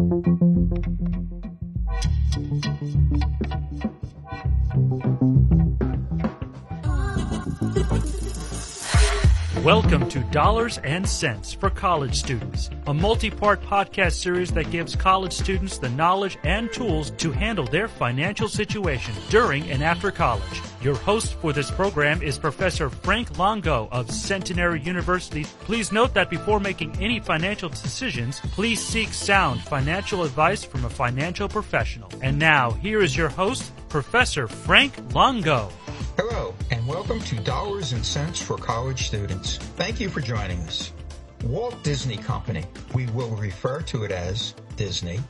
Thank you. Welcome to Dollars and Sense for College Students, a multi part podcast series that gives college students the knowledge and tools to handle their financial situation during and after college. Your host for this program is Professor Frank Longo of Centenary University. Please note that before making any financial decisions, please seek sound financial advice from a financial professional. And now, here is your host, Professor Frank Longo. Hello, and welcome to Dollars and Sense for College Students. Thank you for joining us. Walt Disney Company, we will refer to it as Disney,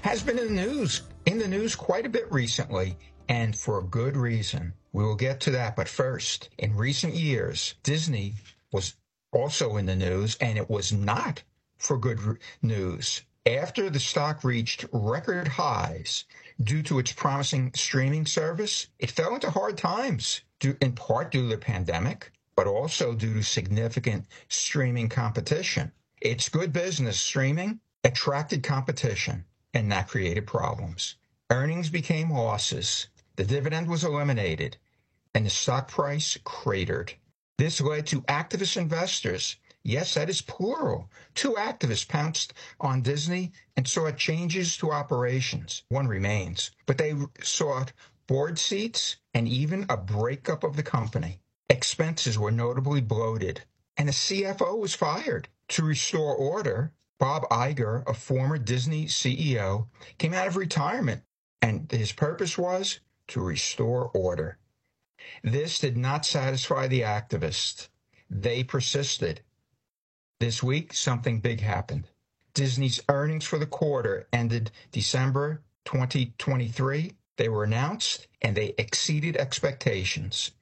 has been in the news in the news quite a bit recently and for a good reason. We will get to that, but first, in recent years, Disney was also in the news and it was not for good news. After the stock reached record highs due to its promising streaming service, it fell into hard times, in part due to the pandemic, but also due to significant streaming competition. It's good business streaming attracted competition, and that created problems. Earnings became losses, the dividend was eliminated, and the stock price cratered. This led to activist investors Yes, that is plural. Two activists pounced on Disney and sought changes to operations. One remains, but they sought board seats and even a breakup of the company. Expenses were notably bloated, and the CFO was fired. To restore order, Bob Iger, a former Disney CEO, came out of retirement, and his purpose was to restore order. This did not satisfy the activists. They persisted. This week, something big happened. Disney's earnings for the quarter ended December 2023. They were announced and they exceeded expectations.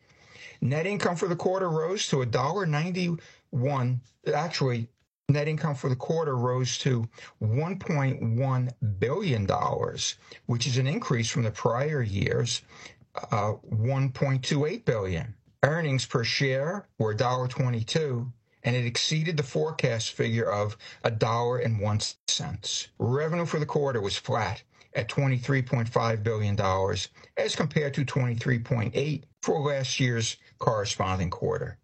Net income for the quarter rose to $1.91. Actually, net income for the quarter rose to $1.1 billion, which is an increase from the prior year's uh, 1.28 billion. Earnings per share were $1.22 and it exceeded the forecast figure of $1.01. Revenue for the quarter was flat at $23.5 billion as compared to 23.8 for last year's corresponding quarter.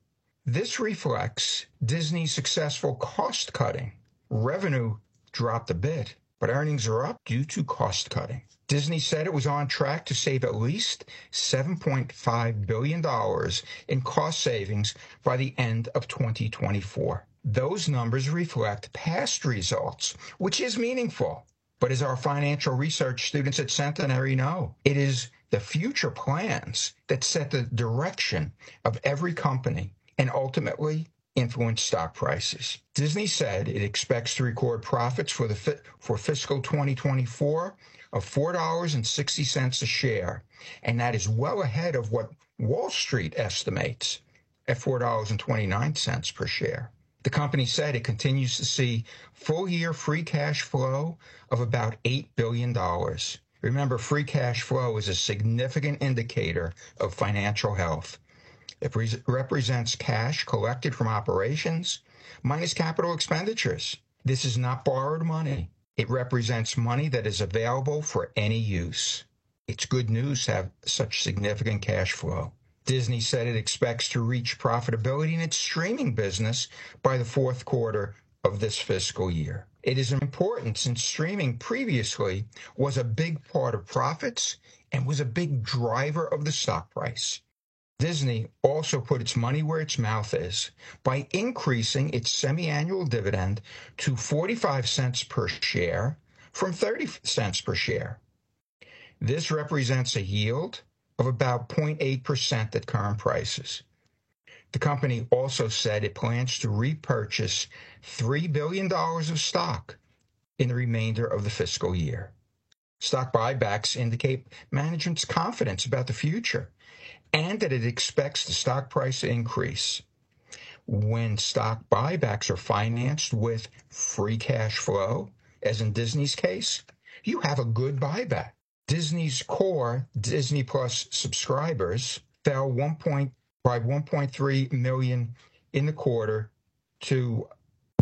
This reflects Disney's successful cost cutting. Revenue dropped a bit, but earnings are up due to cost cutting. Disney said it was on track to save at least $7.5 billion in cost savings by the end of 2024. Those numbers reflect past results, which is meaningful. But as our financial research students at Centenary know, it is the future plans that set the direction of every company and ultimately influence stock prices. Disney said it expects to record profits for the for fiscal 2024 of $4.60 a share, and that is well ahead of what Wall Street estimates at $4.29 per share. The company said it continues to see full year free cash flow of about $8 billion. Remember, free cash flow is a significant indicator of financial health. It re- represents cash collected from operations minus capital expenditures. This is not borrowed money. It represents money that is available for any use. It's good news to have such significant cash flow. Disney said it expects to reach profitability in its streaming business by the fourth quarter of this fiscal year. It is important since streaming previously was a big part of profits and was a big driver of the stock price. Disney also put its money where its mouth is by increasing its semi-annual dividend to 45 cents per share from 30 cents per share. This represents a yield of about 0.8% at current prices. The company also said it plans to repurchase $3 billion of stock in the remainder of the fiscal year. Stock buybacks indicate management's confidence about the future and that it expects the stock price to increase. When stock buybacks are financed with free cash flow, as in Disney's case, you have a good buyback. Disney's core Disney Plus subscribers fell 1 point, by 1.3 million in the quarter to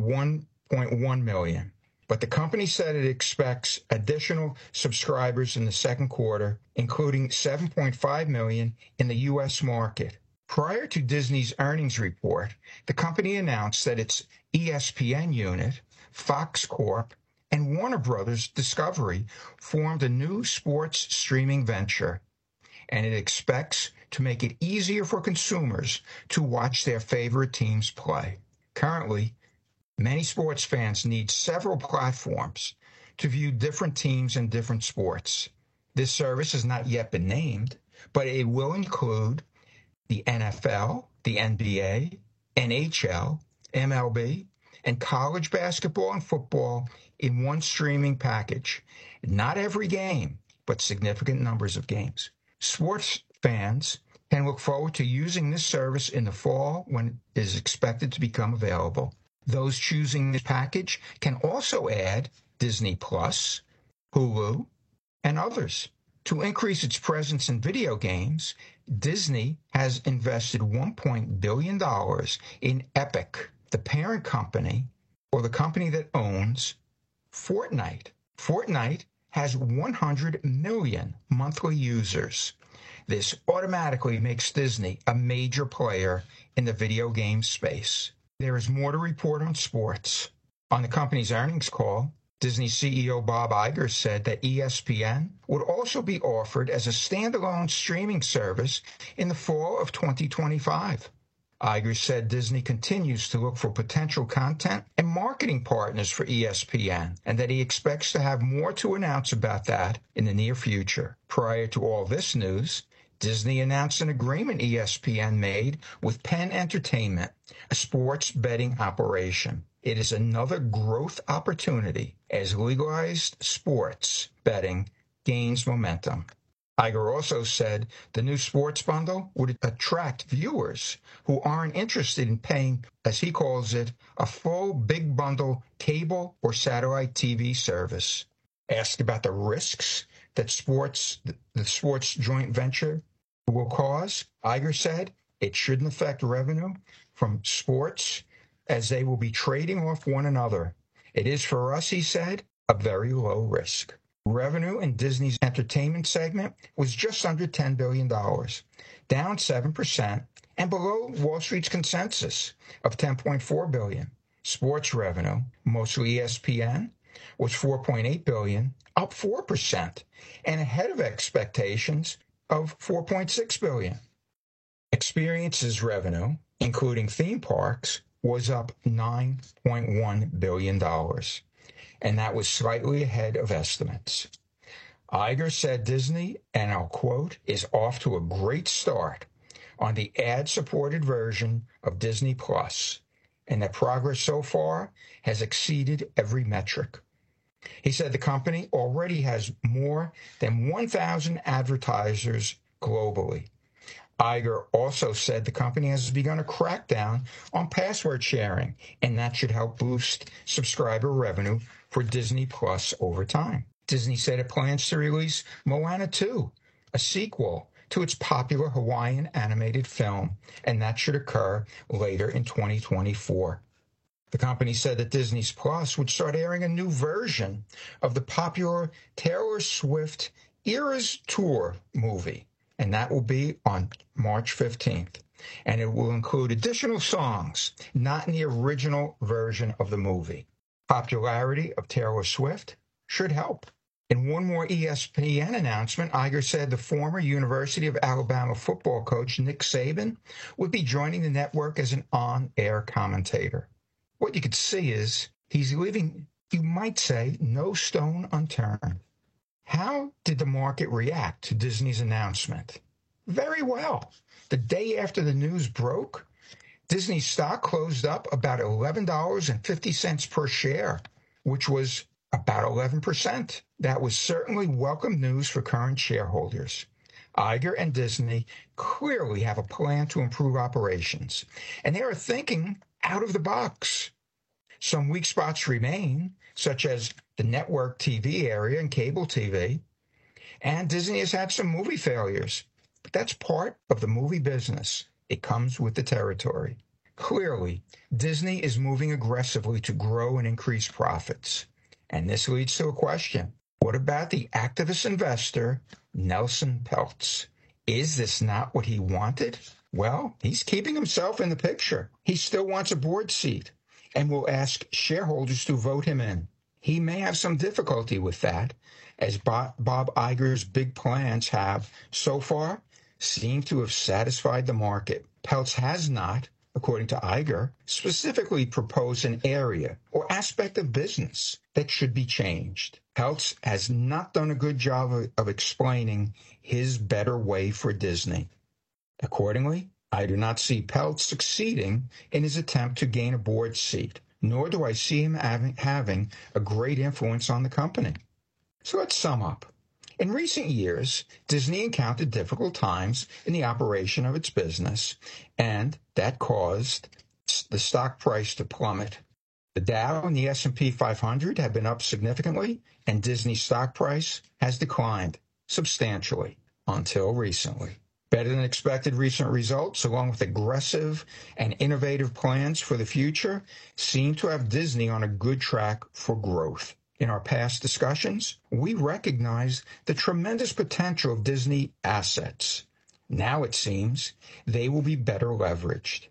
1.1 million. But the company said it expects additional subscribers in the second quarter, including 7.5 million in the U.S. market. Prior to Disney's earnings report, the company announced that its ESPN unit, Fox Corp, and Warner Brothers Discovery formed a new sports streaming venture, and it expects to make it easier for consumers to watch their favorite teams play. Currently, many sports fans need several platforms to view different teams and different sports. This service has not yet been named, but it will include the NFL, the NBA, NHL, MLB, and college basketball and football in one streaming package. Not every game, but significant numbers of games. Sports fans can look forward to using this service in the fall when it is expected to become available. Those choosing this package can also add Disney Plus, Hulu, and others. To increase its presence in video games, Disney has invested $1. $1 billion in Epic, the parent company or the company that owns Fortnite. Fortnite has 100 million monthly users. This automatically makes Disney a major player in the video game space. There is more to report on sports. On the company's earnings call, Disney CEO Bob Iger said that ESPN would also be offered as a standalone streaming service in the fall of 2025. Iger said Disney continues to look for potential content and marketing partners for ESPN, and that he expects to have more to announce about that in the near future. Prior to all this news, Disney announced an agreement ESPN made with Penn Entertainment, a sports betting operation. It is another growth opportunity as legalized sports betting gains momentum. Iger also said the new sports bundle would attract viewers who aren't interested in paying, as he calls it, a full big bundle cable or satellite TV service. Asked about the risks that sports the sports joint venture will cause, Iger said it shouldn't affect revenue from sports as they will be trading off one another. It is for us, he said, a very low risk. Revenue in Disney's entertainment segment was just under $10 billion, down 7% and below Wall Street's consensus of 10.4 billion. Sports revenue, mostly ESPN, was 4.8 billion, up 4% and ahead of expectations of 4.6 billion. Experiences revenue, including theme parks, was up 9.1 billion dollars and that was slightly ahead of estimates. Iger said Disney, and I'll quote, is off to a great start on the ad supported version of Disney Plus, and that progress so far has exceeded every metric. He said the company already has more than 1,000 advertisers globally. Iger also said the company has begun a crackdown on password sharing, and that should help boost subscriber revenue for Disney Plus over time. Disney said it plans to release Moana 2, a sequel to its popular Hawaiian animated film, and that should occur later in 2024. The company said that Disney's Plus would start airing a new version of the popular Taylor Swift Eras Tour movie, and that will be on March 15th. And it will include additional songs, not in the original version of the movie popularity of Taylor Swift should help. In one more ESPN announcement, Iger said the former University of Alabama football coach Nick Saban would be joining the network as an on air commentator. What you could see is he's leaving, you might say, no stone unturned. How did the market react to Disney's announcement? Very well. The day after the news broke, Disney stock closed up about $11.50 per share, which was about 11%. That was certainly welcome news for current shareholders. Iger and Disney clearly have a plan to improve operations, and they are thinking out of the box. Some weak spots remain, such as the network TV area and cable TV, and Disney has had some movie failures, but that's part of the movie business. It comes with the territory. Clearly, Disney is moving aggressively to grow and increase profits. And this leads to a question. What about the activist investor, Nelson Peltz? Is this not what he wanted? Well, he's keeping himself in the picture. He still wants a board seat and will ask shareholders to vote him in. He may have some difficulty with that, as Bob Iger's big plans have, so far, seemed to have satisfied the market. Peltz has not, according to Iger, specifically proposed an area or aspect of business that should be changed. Peltz has not done a good job of, of explaining his better way for Disney. Accordingly, I do not see Peltz succeeding in his attempt to gain a board seat, nor do I see him having, having a great influence on the company. So let's sum up. In recent years, Disney encountered difficult times in the operation of its business, and that caused the stock price to plummet. The Dow and the S&P 500 have been up significantly, and Disney's stock price has declined substantially until recently. Better than expected recent results, along with aggressive and innovative plans for the future, seem to have Disney on a good track for growth. In our past discussions, we recognize the tremendous potential of Disney assets. Now it seems they will be better leveraged.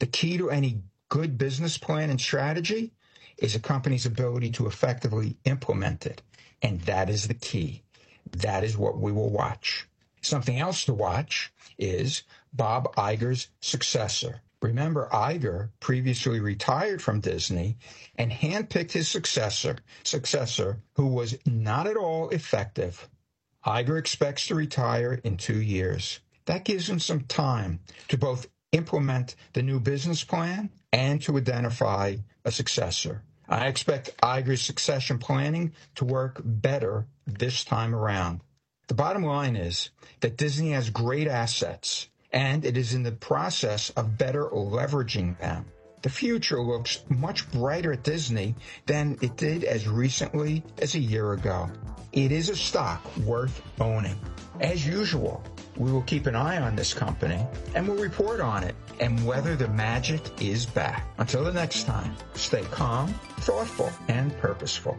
The key to any good business plan and strategy is a company's ability to effectively implement it. And that is the key. That is what we will watch. Something else to watch is Bob Iger's successor. Remember, Iger previously retired from Disney and handpicked his successor, successor who was not at all effective. Iger expects to retire in two years. That gives him some time to both implement the new business plan and to identify a successor. I expect Iger's succession planning to work better this time around. The bottom line is that Disney has great assets and it is in the process of better leveraging them. The future looks much brighter at Disney than it did as recently as a year ago. It is a stock worth owning. As usual, we will keep an eye on this company and we'll report on it and whether the magic is back. Until the next time, stay calm, thoughtful, and purposeful.